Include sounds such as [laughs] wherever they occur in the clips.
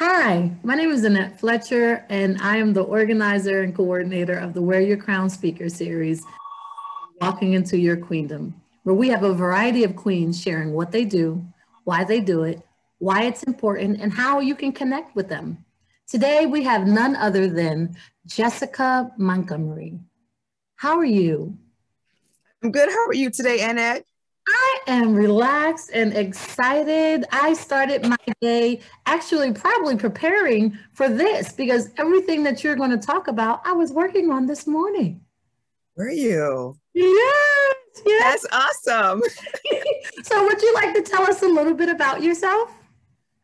Hi, my name is Annette Fletcher, and I am the organizer and coordinator of the Wear Your Crown Speaker Series, Walking into Your Queendom, where we have a variety of queens sharing what they do, why they do it, why it's important, and how you can connect with them. Today, we have none other than Jessieca Montgomery. How are you? I'm good. How are you today, Annette? I am relaxed and excited. I started my day actually probably preparing for this because everything that you're going to talk about, I was working on this morning. Were you? Yes, yes. That's awesome. [laughs] so, would you like to tell us a little bit about yourself?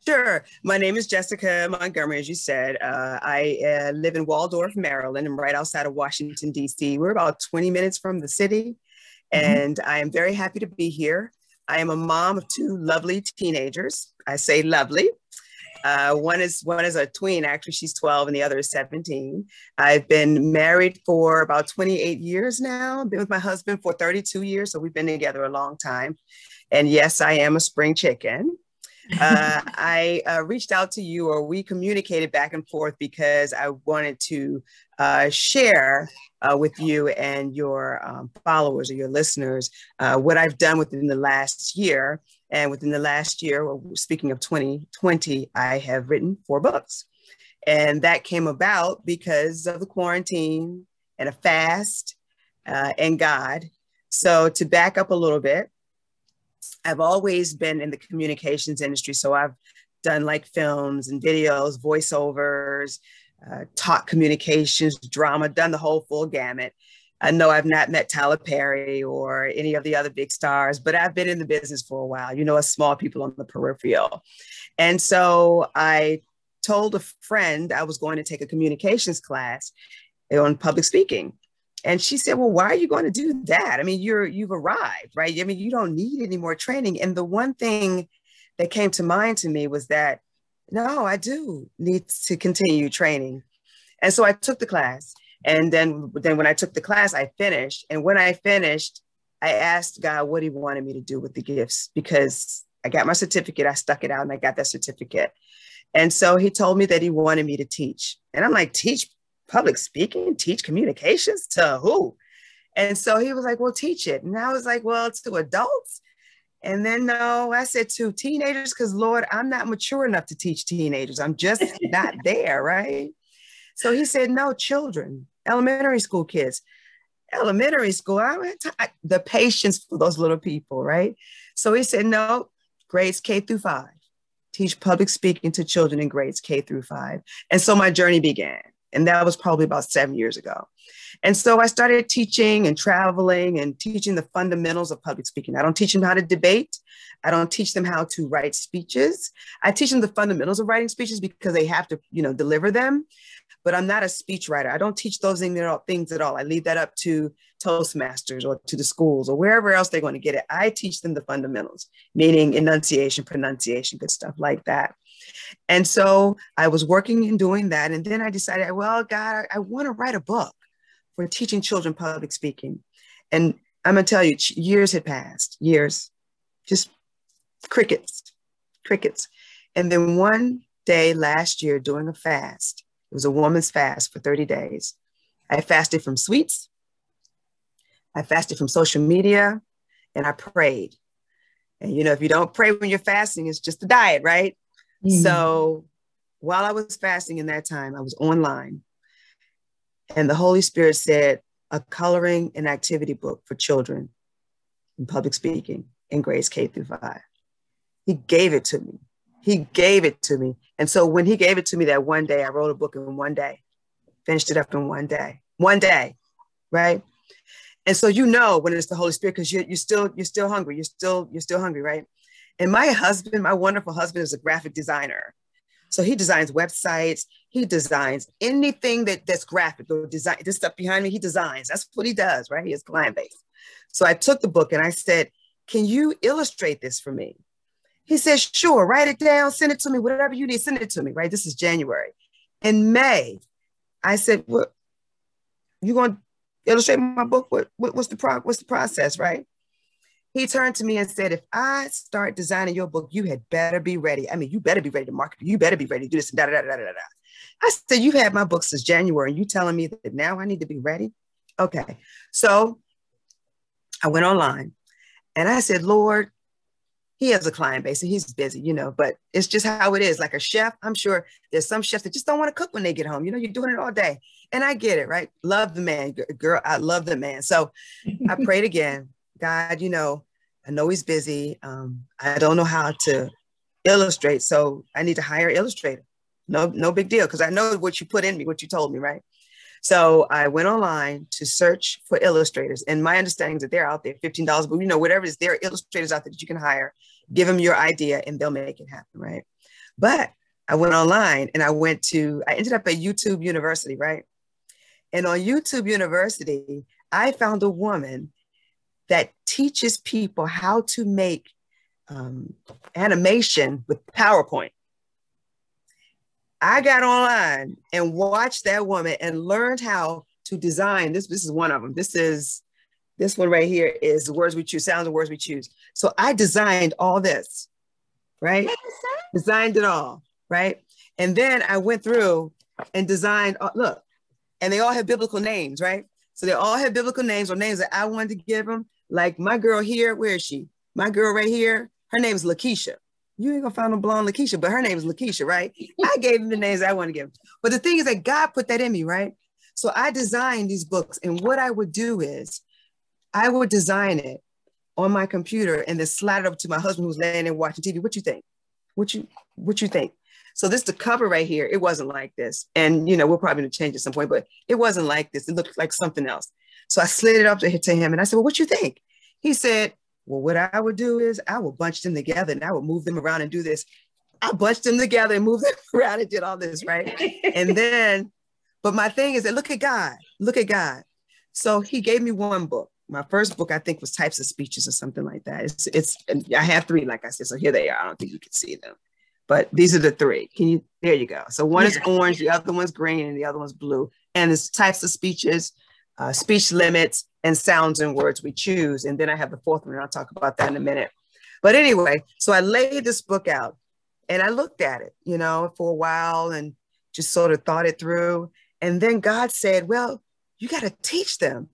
Sure. My name is Jessieca Montgomery, as you said. Uh, I uh, live in Waldorf, Maryland. I'm right outside of Washington, D.C. We're about 20 minutes from the city. Mm-hmm. and I am very happy to be here. I am a mom of two lovely teenagers. I say lovely. Uh, one is one is a tween. Actually, she's 12, and the other is 17. I've been married for about 28 years now. Been with my husband for 32 years, so we've been together a long time. And yes, I am a spring chicken. Uh, [laughs] I uh, reached out to you, or we communicated back and forth because I wanted to uh, share uh, with you and your um, followers or your listeners uh, what I've done within the last year. And within the last year, well, speaking of 2020, I have written four books. And that came about because of the quarantine and a fast uh, and God. So, to back up a little bit, I've always been in the communications industry. So, I've done like films and videos, voiceovers, uh, taught communications, drama, done the whole full gamut. I know I've not met Tyler Perry or any of the other big stars, but I've been in the business for a while, you know, as small people on the peripheral. And so I told a friend I was going to take a communications class on public speaking. And she said, Well, why are you going to do that? I mean, you're you've arrived, right? I mean, you don't need any more training. And the one thing that came to mind to me was that no, I do need to continue training. And so I took the class. And then, then when I took the class, I finished. And when I finished, I asked God what he wanted me to do with the gifts because I got my certificate, I stuck it out and I got that certificate. And so he told me that he wanted me to teach. And I'm like, teach public speaking, teach communications to who? And so he was like, well, teach it. And I was like, well, it's to adults. And then no, I said to teenagers, because Lord, I'm not mature enough to teach teenagers. I'm just [laughs] not there, right? So he said, no, children, elementary school kids. Elementary school, I, I the patience for those little people, right? So he said, no, grades K through five. Teach public speaking to children in grades K through five. And so my journey began. And that was probably about seven years ago. And so I started teaching and traveling and teaching the fundamentals of public speaking. I don't teach them how to debate. I don't teach them how to write speeches. I teach them the fundamentals of writing speeches because they have to, you know, deliver them. But I'm not a speech writer. I don't teach those things at all. I leave that up to Toastmasters or to the schools or wherever else they're going to get it. I teach them the fundamentals, meaning enunciation, pronunciation, good stuff like that. And so I was working and doing that. And then I decided, well, God, I, I want to write a book for teaching children public speaking. And I'm going to tell you, years had passed, years, just crickets, crickets. And then one day last year, doing a fast, it was a woman's fast for 30 days. I fasted from sweets, I fasted from social media, and I prayed. And you know, if you don't pray when you're fasting, it's just a diet, right? Mm-hmm. So while I was fasting in that time, I was online and the Holy Spirit said, a coloring and activity book for children in public speaking in grades K through five. He gave it to me. He gave it to me. And so when he gave it to me that one day, I wrote a book in one day, finished it up in one day, one day, right? And so you know when it's the Holy Spirit because you're, you're still you're still hungry. You're still you're still hungry, right? And my husband, my wonderful husband, is a graphic designer. So he designs websites. He designs anything that, that's graphic or design. This stuff behind me, he designs. That's what he does, right? He has client base. So I took the book and I said, Can you illustrate this for me? He said, Sure, write it down, send it to me, whatever you need, send it to me, right? This is January. In May, I said, What you going to illustrate my book? What, what what's the pro- what's the process, right? He turned to me and said, if I start designing your book, you had better be ready. I mean, you better be ready to market. You better be ready to do this. Da, da, da, da, da, da. I said, you've had my book since January and you telling me that now I need to be ready? Okay. So I went online and I said, Lord, he has a client base and he's busy, you know, but it's just how it is. Like a chef, I'm sure there's some chefs that just don't want to cook when they get home. You know, you're doing it all day. And I get it, right? Love the man, girl. I love the man. So I prayed again. God, you know, I know he's busy. Um, I don't know how to illustrate. So I need to hire an illustrator. No, no big deal. Cause I know what you put in me, what you told me, right? So I went online to search for illustrators, and my understanding is that they're out there, fifteen dollars, but you know whatever it is, there are illustrators out there that you can hire. Give them your idea, and they'll make it happen, right? But I went online, and I went to, I ended up at YouTube University, right? And on YouTube University, I found a woman that teaches people how to make um, animation with PowerPoint. I got online and watched that woman and learned how to design this. This is one of them. This is this one right here is the words we choose, sounds and words we choose. So I designed all this, right? Designed it all, right? And then I went through and designed, uh, look, and they all have biblical names, right? So they all have biblical names or names that I wanted to give them. Like my girl here, where is she? My girl right here, her name is Lakeisha you ain't gonna find a blonde Lakeisha, but her name is Lakeisha, right? [laughs] I gave him the names I want to give. But the thing is that God put that in me, right? So I designed these books, and what I would do is I would design it on my computer and then slide it up to my husband who's laying there watching TV. What you think? What you what you think? So this the cover right here. It wasn't like this, and you know we're probably gonna change at some point, but it wasn't like this. It looked like something else. So I slid it up to, to him, and I said, "Well, what you think?" He said, well, what I would do is I would bunch them together and I would move them around and do this. I bunched them together and moved [laughs] them around and did all this, right? and [laughs] then, but my thing is that look at God, look at God. So he gave me one book. My first book, I think, was types of speeches or something like that. It's, it's, I have three, like I said. So here they are. I don't think you can see them, but these are the three. Can you? There you go. So one is orange, the other one's green, and the other one's blue. And it's types of speeches, uh, speech limits, and sounds and words we choose. And then I have the fourth one, and I'll talk about that in a minute. But anyway, so I laid this book out and I looked at it, you know, for a while and just sort of thought it through. And then God said, Well, you got to teach them.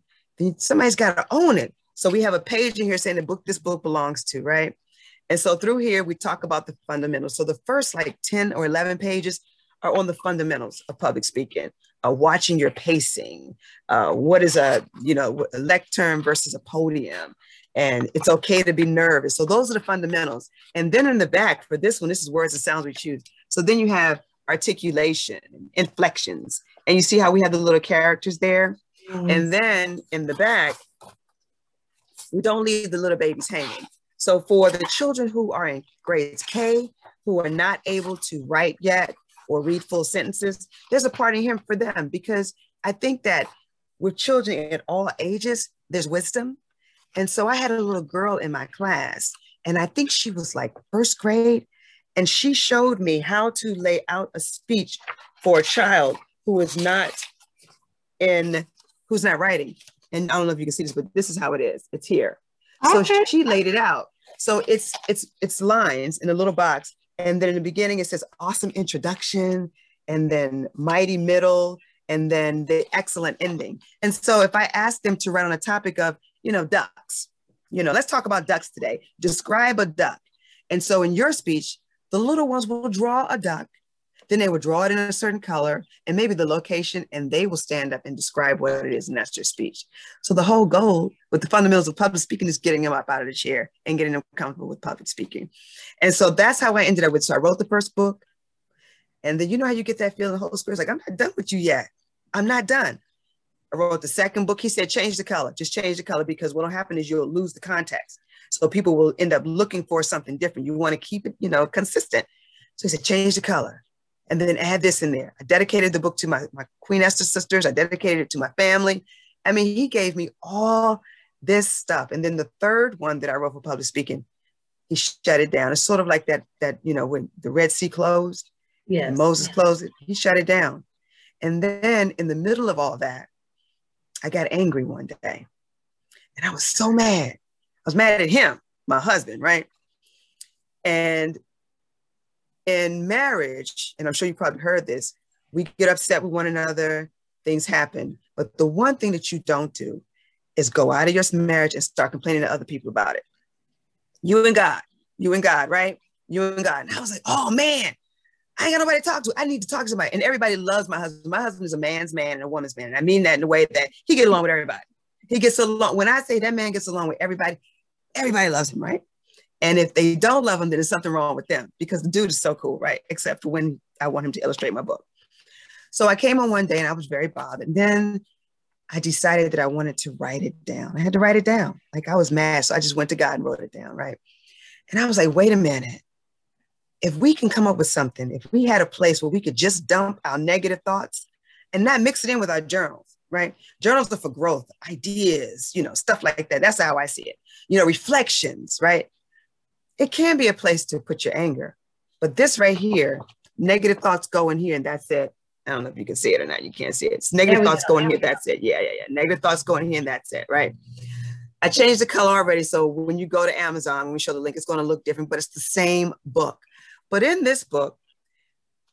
Somebody's got to own it. So we have a page in here saying the book this book belongs to, right? And so through here, we talk about the fundamentals. So the first like 10 or 11 pages are on the fundamentals of public speaking uh, watching your pacing. Uh, what is a you know a lectern versus a podium? And it's okay to be nervous. So those are the fundamentals. And then in the back for this one, this is words and sounds we choose. So then you have articulation, inflections, and you see how we have the little characters there. Mm-hmm. And then in the back, we don't leave the little babies hanging. So for the children who are in grades K, who are not able to write yet, or read full sentences, there's a part in him for them because I think that with children at all ages, there's wisdom. And so I had a little girl in my class, and I think she was like first grade, and she showed me how to lay out a speech for a child who is not in, who's not writing. And I don't know if you can see this, but this is how it is. It's here. Okay. So she laid it out. So it's it's it's lines in a little box, and then in the beginning, it says awesome introduction, and then mighty middle, and then the excellent ending. And so if I ask them to write on a topic of, you know, ducks, you know, let's talk about ducks today. Describe a duck. And so in your speech, the little ones will draw a duck then they will draw it in a certain color and maybe the location, and they will stand up and describe what it is, and that's their speech. So the whole goal with the fundamentals of public speaking is getting them up out of the chair and getting them comfortable with public speaking. And so that's how I ended up with. So I wrote the first book, and then you know how you get that feeling. The Holy Spirit's like, I'm not done with you yet. I'm not done. I wrote the second book. He said, change the color, just change the color because what'll happen is you'll lose the context. So people will end up looking for something different. You want to keep it, you know, consistent. So he said, change the color and then add this in there. I dedicated the book to my, my Queen Esther sisters. I dedicated it to my family. I mean, he gave me all this stuff. And then the third one that I wrote for public speaking, he shut it down. It's sort of like that, that, you know, when the Red Sea closed, yes. Moses closed it, he shut it down. And then in the middle of all that, I got angry one day. And I was so mad. I was mad at him, my husband, right? And in marriage, and I'm sure you probably heard this, we get upset with one another, things happen. But the one thing that you don't do is go out of your marriage and start complaining to other people about it. You and God, you and God, right? You and God. And I was like, oh man, I ain't got nobody to talk to. I need to talk to somebody. And everybody loves my husband. My husband is a man's man and a woman's man. And I mean that in the way that he get along with everybody. He gets along. When I say that man gets along with everybody, everybody loves him, right? And if they don't love him, then there's something wrong with them because the dude is so cool, right? Except for when I want him to illustrate my book. So I came on one day and I was very bothered. And then I decided that I wanted to write it down. I had to write it down. Like I was mad. So I just went to God and wrote it down, right? And I was like, wait a minute if we can come up with something, if we had a place where we could just dump our negative thoughts and not mix it in with our journals, right? Journals are for growth, ideas, you know, stuff like that. That's how I see it. You know, reflections, right? It can be a place to put your anger. But this right here, negative thoughts go in here and that's it. I don't know if you can see it or not. You can't see it. It's negative thoughts go. going here. That's it. Yeah, yeah, yeah. Negative thoughts going here and that's it, right? I changed the color already. So when you go to Amazon, when we show the link, it's going to look different, but it's the same book. But in this book,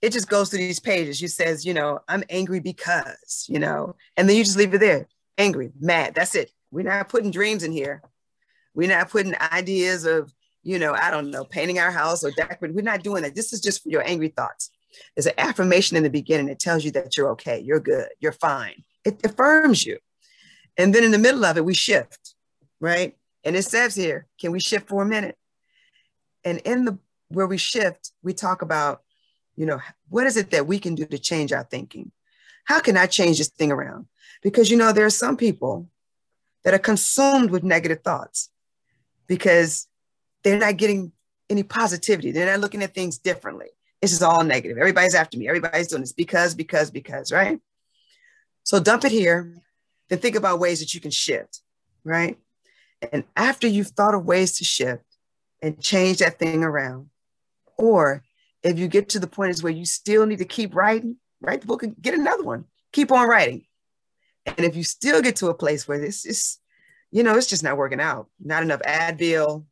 it just goes through these pages. You says, you know, I'm angry because, you know, and then you just leave it there. Angry, mad. That's it. We're not putting dreams in here. We're not putting ideas of, you know, I don't know, painting our house or decorating. We're not doing that. This is just for your angry thoughts. There's an affirmation in the beginning that tells you that you're okay, you're good, you're fine. It affirms you. And then in the middle of it, we shift, right? And it says here, can we shift for a minute? And in the where we shift, we talk about, you know, what is it that we can do to change our thinking? How can I change this thing around? Because, you know, there are some people that are consumed with negative thoughts because they're not getting any positivity. They're not looking at things differently. It's just all negative. Everybody's after me. Everybody's doing this because, because, because, right? So dump it here. Then think about ways that you can shift, right? And after you've thought of ways to shift and change that thing around, or if you get to the point is where you still need to keep writing, write the book and get another one. Keep on writing. And if you still get to a place where this is, you know, it's just not working out, not enough Advil,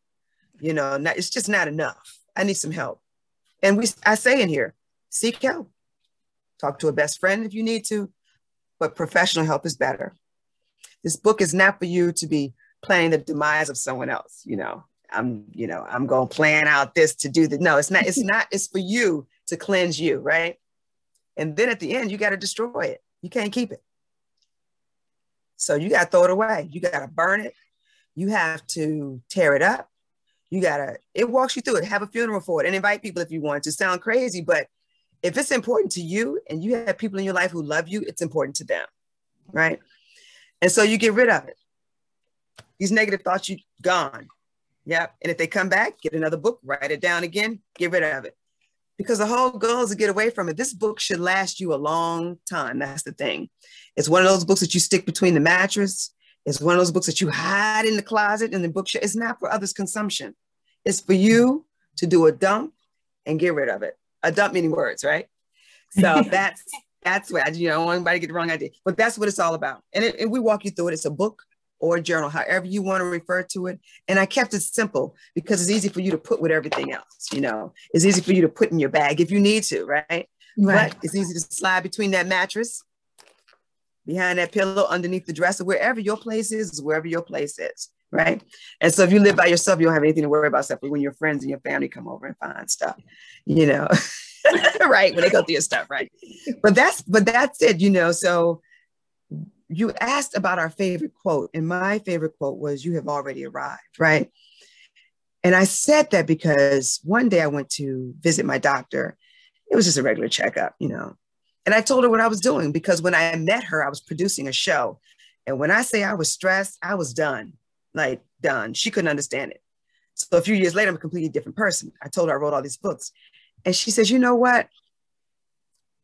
you know, not, it's just not enough. I need some help. And we, I say in here, seek help. Talk to a best friend if you need to, but professional help is better. This book is not for you to be planning the demise of someone else, you know. I'm, you know, I'm going to plan out this to do that. No, it's not, it's [laughs] not, it's for you to cleanse you, right? And then at the end, you got to destroy it. You can't keep it. So you got to throw it away. You got to burn it. You have to tear it up. You got to, it walks you through it. Have a funeral for it and invite people if you want to sound crazy. But if it's important to you and you have people in your life who love you, it's important to them. Right. And so you get rid of it. These negative thoughts, you gone. Yep. And if they come back, get another book, write it down again, get rid of it. Because the whole goal is to get away from it. This book should last you a long time. That's the thing. It's one of those books that you stick between the mattress. It's one of those books that you hide in the closet and the bookshelf. It's not for others' consumption. It's for you to do a dump and get rid of it. A dump meaning words, right? So [laughs] that's that's what I, you know, I don't want anybody to get the wrong idea. But that's what it's all about. And, it, and we walk you through it. It's a book or a journal, however you want to refer to it. And I kept it simple because it's easy for you to put with everything else. You know, it's easy for you to put in your bag if you need to, right? Right. But it's easy to slide between that mattress, behind that pillow, underneath the dresser, wherever your place is, wherever your place is. Right. And so if you live by yourself, you don't have anything to worry about except when your friends and your family come over and find stuff, you know. [laughs] right. When they go through your stuff, right. But that's but that's it, you know. So you asked about our favorite quote, and my favorite quote was, You have already arrived, right? And I said that because one day I went to visit my doctor. It was just a regular checkup, you know. And I told her what I was doing because when I met her, I was producing a show. And when I say I was stressed, I was done, like done. She couldn't understand it. So a few years later, I'm a completely different person. I told her I wrote all these books. And she says, You know what?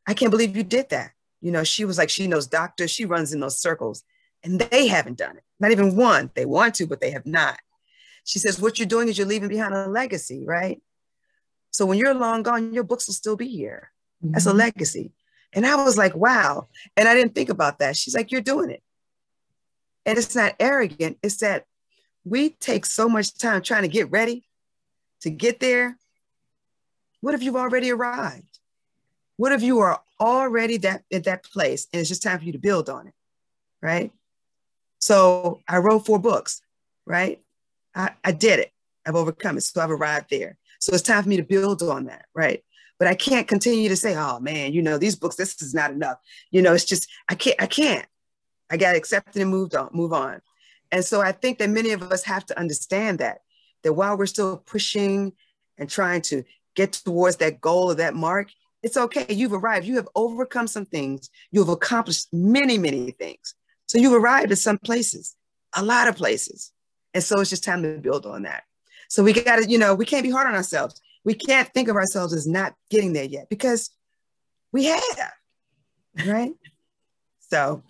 I can't believe you did that. You know, she was like, she knows doctors, she runs in those circles, and they haven't done it. Not even one. They want to, but they have not. She says, What you're doing is you're leaving behind a legacy, right? So when you're long gone, your books will still be here. Mm-hmm. That's a mm-hmm. legacy. And I was like, wow. And I didn't think about that. She's like, You're doing it. And it's not arrogant, it's that we take so much time trying to get ready to get there. What if you've already arrived? What if you are already that at that place and it's just time for you to build on it, right? So I wrote four books, right? I, I did it. I've overcome it. So I've arrived there. So it's time for me to build on that, right? But I can't continue to say, oh man, you know, these books, this is not enough. You know, it's just, I can't, I can't. I got accepted and moved on, move on. And so I think that many of us have to understand that, that while we're still pushing and trying to get towards that goal or that mark, it's okay. You've arrived. You have overcome some things. You have accomplished many, many things. So you've arrived at some places, a lot of places. And so it's just time to build on that. So we got to, you know, we can't be hard on ourselves. We can't think of ourselves as not getting there yet because we have, right? So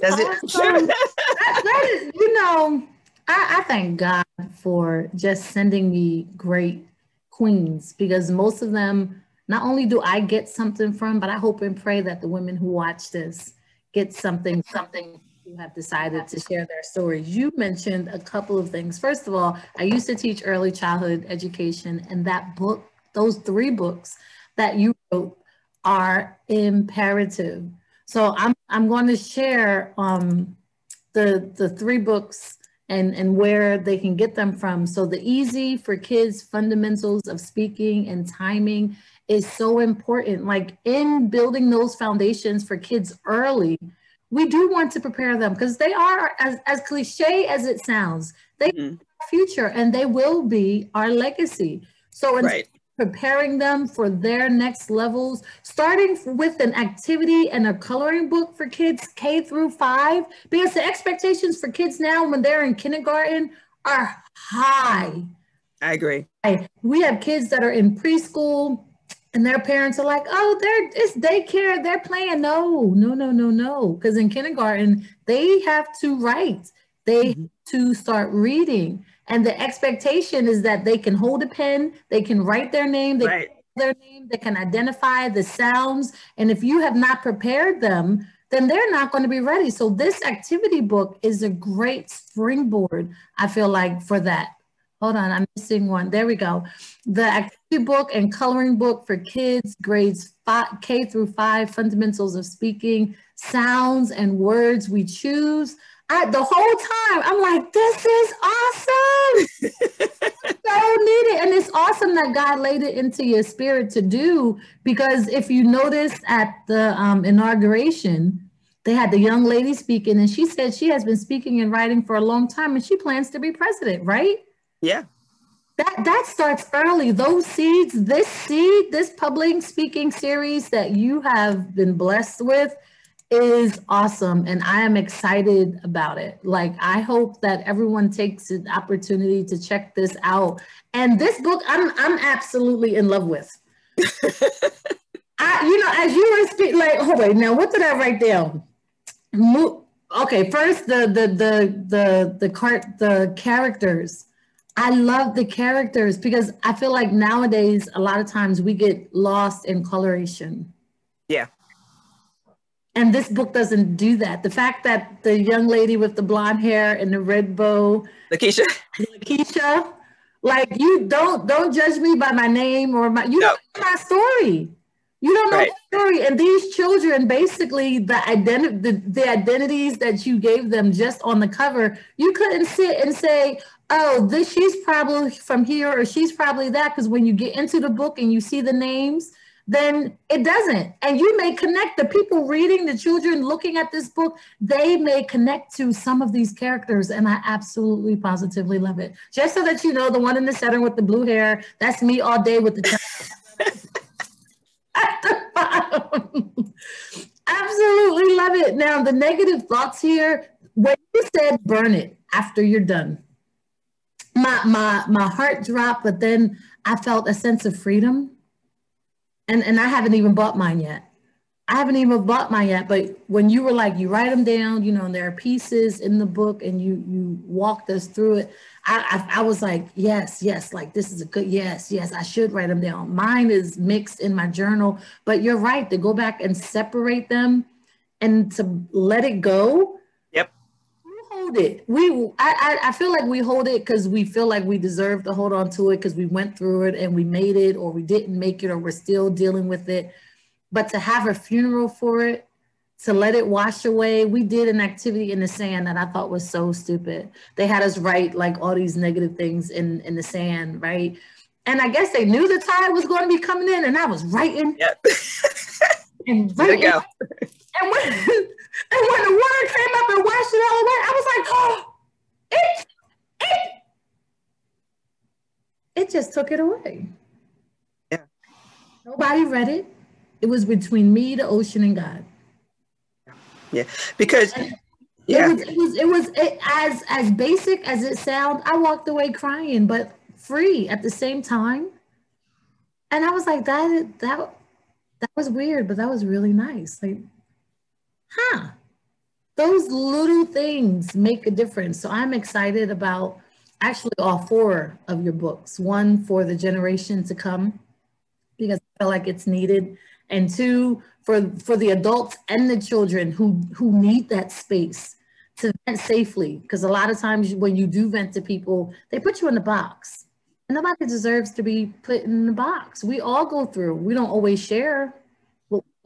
that's awesome. it. [laughs] that, that is, you know, I, I thank God for just sending me great queens because most of them, not only do I get something from, but I hope and pray that the women who watch this get something, something who have decided to share their stories. You mentioned a couple of things. First of all, I used to teach early childhood education, and that book, those three books that you wrote are imperative. So I'm I'm going to share um, the the three books and and where they can get them from. So the easy for kids fundamentals of speaking and timing is so important. Like in building those foundations for kids early, we do want to prepare them because they are as, as cliche as it sounds they mm-hmm. future and they will be our legacy so right. Preparing them for their next levels starting with an activity and a coloring book for kids k through five because the expectations for kids now when they're in kindergarten are high i agree we have kids that are in preschool and their parents are like, oh, they're it's daycare, they're playing. No, no, no, no, no. Because in kindergarten, they have to write, they mm-hmm. to start reading. And the expectation is that they can hold a pen, they can write their name, they right. their name, they can identify the sounds. And if you have not prepared them, then they're not going to be ready. So this activity book is a great springboard, I feel like, for that. Hold on, I'm missing one. There we go. The activity book and coloring book for kids, grades five, K through five, fundamentals of speaking, sounds and words we choose. I, the whole time, I'm like, this is awesome. [laughs] so needed. And it's awesome that God laid it into your spirit to do, because if you notice at the um, inauguration, they had the young lady speaking, and she said she has been speaking and writing for a long time, and she plans to be president, right? Yeah. That that starts early. Those seeds, this seed, this public speaking series that you have been blessed with is awesome and I am excited about it. Like I hope that everyone takes an opportunity to check this out. And this book I'm I'm absolutely in love with. [laughs] I, you know, as you were speaking, like, oh wait, now what did I write down? Mo- okay, first the the the the the cart the characters I love the characters because I feel like nowadays a lot of times we get lost in coloration. Yeah. And this book doesn't do that. The fact that the young lady with the blonde hair and the red bow, Lakeisha, Lakeisha, like you don't don't judge me by my name or my you no. know my story. You don't know right. the story. And these children, basically, the identity, the, the identities that you gave them just on the cover, you couldn't sit and say, oh, this she's probably from here or she's probably that. Because when you get into the book and you see the names, then it doesn't. And you may connect the people reading, the children looking at this book, they may connect to some of these characters. And I absolutely positively love it. Just so that you know, the one in the center with the blue hair, that's me all day with the [laughs] at the bottom. Absolutely love it. Now, the negative thoughts here, when you said burn it after you're done, my my my heart dropped, but then I felt a sense of freedom. And and I haven't even bought mine yet. I haven't even bought mine yet, but when you were like, you write them down, you know, and there are pieces in the book and you you walked us through it. I, I, I was like, yes, yes, like this is a good, yes, yes, I should write them down. Mine is mixed in my journal, but you're right to go back and separate them and to let it go. Hold it. We, I, I, I feel like we hold it because we feel like we deserve to hold on to it because we went through it and we made it, or we didn't make it, or we're still dealing with it. But to have a funeral for it, to let it wash away, we did an activity in the sand that I thought was so stupid. They had us write like all these negative things in in the sand, right? And I guess they knew the tide was going to be coming in, and I was writing. Yep. [laughs] and writing. There you go. And when, [laughs] and when the water came up and washed it all away, I was like, oh, it, it, it just took it away. Yeah. Nobody read it. It was between me, the ocean, and God. Yeah, because yeah, it was it was, it was it, as as basic as it sounds. I walked away crying, but free at the same time. And I was like, that that that was weird, but that was really nice. Like, huh? Those little things make a difference. So I'm excited about actually all four of your books. One for the generation to come, because I feel like it's needed, and two for for the adults and the children who who need that space to vent safely. Because a lot of times when you do vent to people, they put you in the box And nobody deserves to be put in the box. We all go through. We don't always share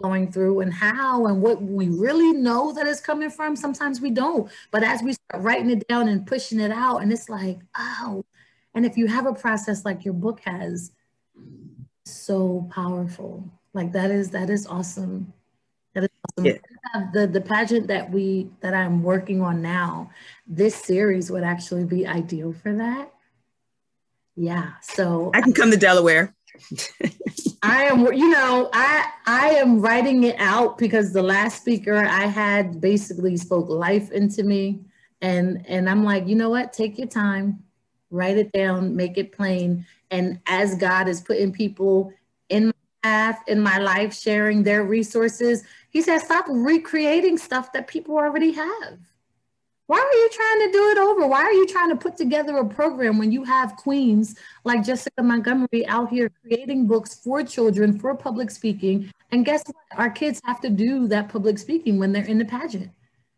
going through and how and what we really know that it's coming from. Sometimes we don't. But as we start writing it down and pushing it out, and it's like, oh. And if you have a process like your book has, so powerful. Like that is that is awesome. That is awesome. Yeah. The the pageant that we that I'm working on now, this series would actually be ideal for that yeah. So I can come to Delaware. [laughs] I am, you know, I I am writing it out because the last speaker I had basically spoke life into me, and and I'm like, you know what? Take your time, write it down, make it plain, and as God is putting people in my path in my life, sharing their resources, He says, stop recreating stuff that people already have. Why are you trying to do it over? Why are you trying to put together a program when you have queens like Jessieca Montgomery out here creating books for children for public speaking? And guess what? Our kids have to do that public speaking when they're in the pageant.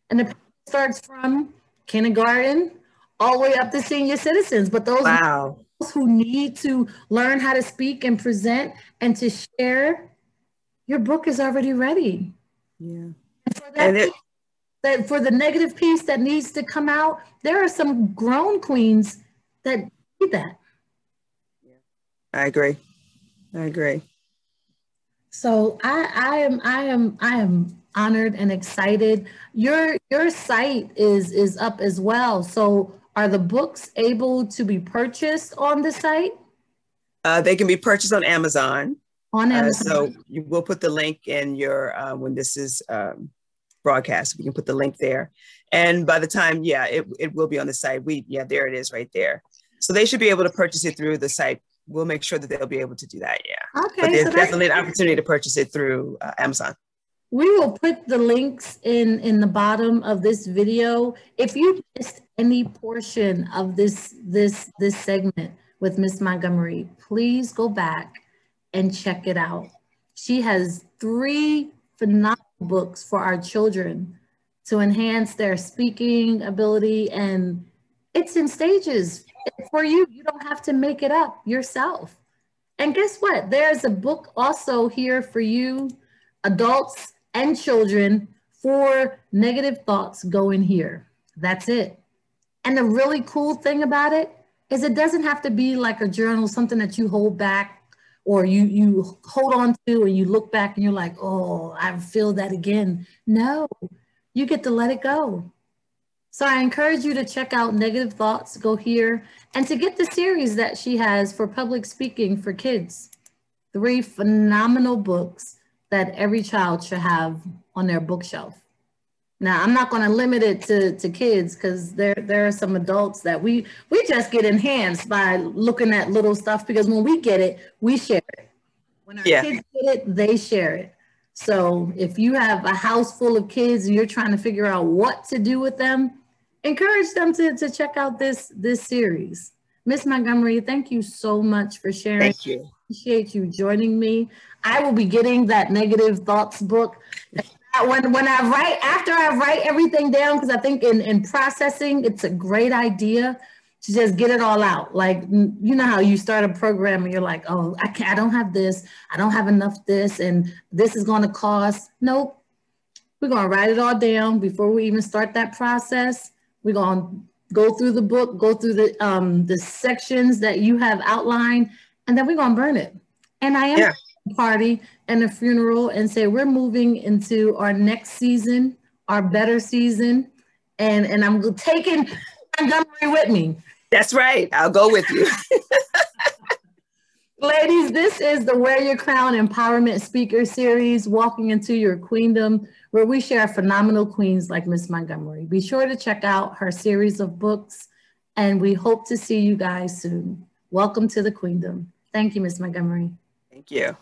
And the starts from kindergarten all the way up to senior citizens. But those wow. who need to learn how to speak and present and to share, your book is already ready. Yeah. And for that, and it- that for the negative piece that needs to come out, there are some grown queens that need that. I agree. I agree. So I, I am I am I am honored and excited. Your your site is is up as well. So are the books able to be purchased on the site? Uh, they can be purchased on Amazon. On Amazon. Uh, so you will put the link in your uh, when this is um, broadcast. We can put the link there. And by the time, yeah, it, it will be on the site. We, yeah, there it is right there. So they should be able to purchase it through the site. We'll make sure that they'll be able to do that. Yeah. Okay. But there's so definitely an opportunity to purchase it through uh, Amazon. We will put the links in, in the bottom of this video. If you missed any portion of this, this, this segment with Miss Montgomery, please go back and check it out. She has three phenomenal books for our children to enhance their speaking ability. And it's in stages. For you you don't have to make it up yourself. And guess what? There's a book also here for you adults and children for negative thoughts go in here. That's it. And the really cool thing about it is it doesn't have to be like a journal something that you hold back or you you hold on to and you look back and you're like, oh, I feel that again. No, you get to let it go. So I encourage you to check out Negative Thoughts, go here, and to get the series that she has for public speaking for kids. Three phenomenal books that every child should have on their bookshelf. Now, I'm not going to limit it to, to kids because there, there are some adults that we, we just get enhanced by looking at little stuff because when we get it, we share it. When our yeah. kids get it, they share it. So if you have a house full of kids and you're trying to figure out what to do with them, encourage them to, to check out this, this series. Miss Montgomery, thank you so much for sharing. Thank you. Appreciate you joining me. I will be getting that negative thoughts book when when I write after I write everything down because I think in in processing it's a great idea to just get it all out. Like you know how you start a program and you're like, oh, I can't, I don't have this, I don't have enough this, and this is going to cost. Nope. We're going to write it all down before we even start that process. We're going to go through the book, go through the um the sections that you have outlined, and then we're going to burn it. And I am yeah. Party and a funeral and say we're moving into our next season, our better season, and and I'm taking Montgomery with me. That's right. I'll go with you. [laughs] Ladies, this is the Wear Your Crown Empowerment Speaker Series, Walking into Your Queendom, where we share phenomenal queens like Miss Montgomery. Be sure to check out her series of books, and we hope to see you guys soon. Welcome to the Queendom. Thank you, Miss Montgomery. Thank you.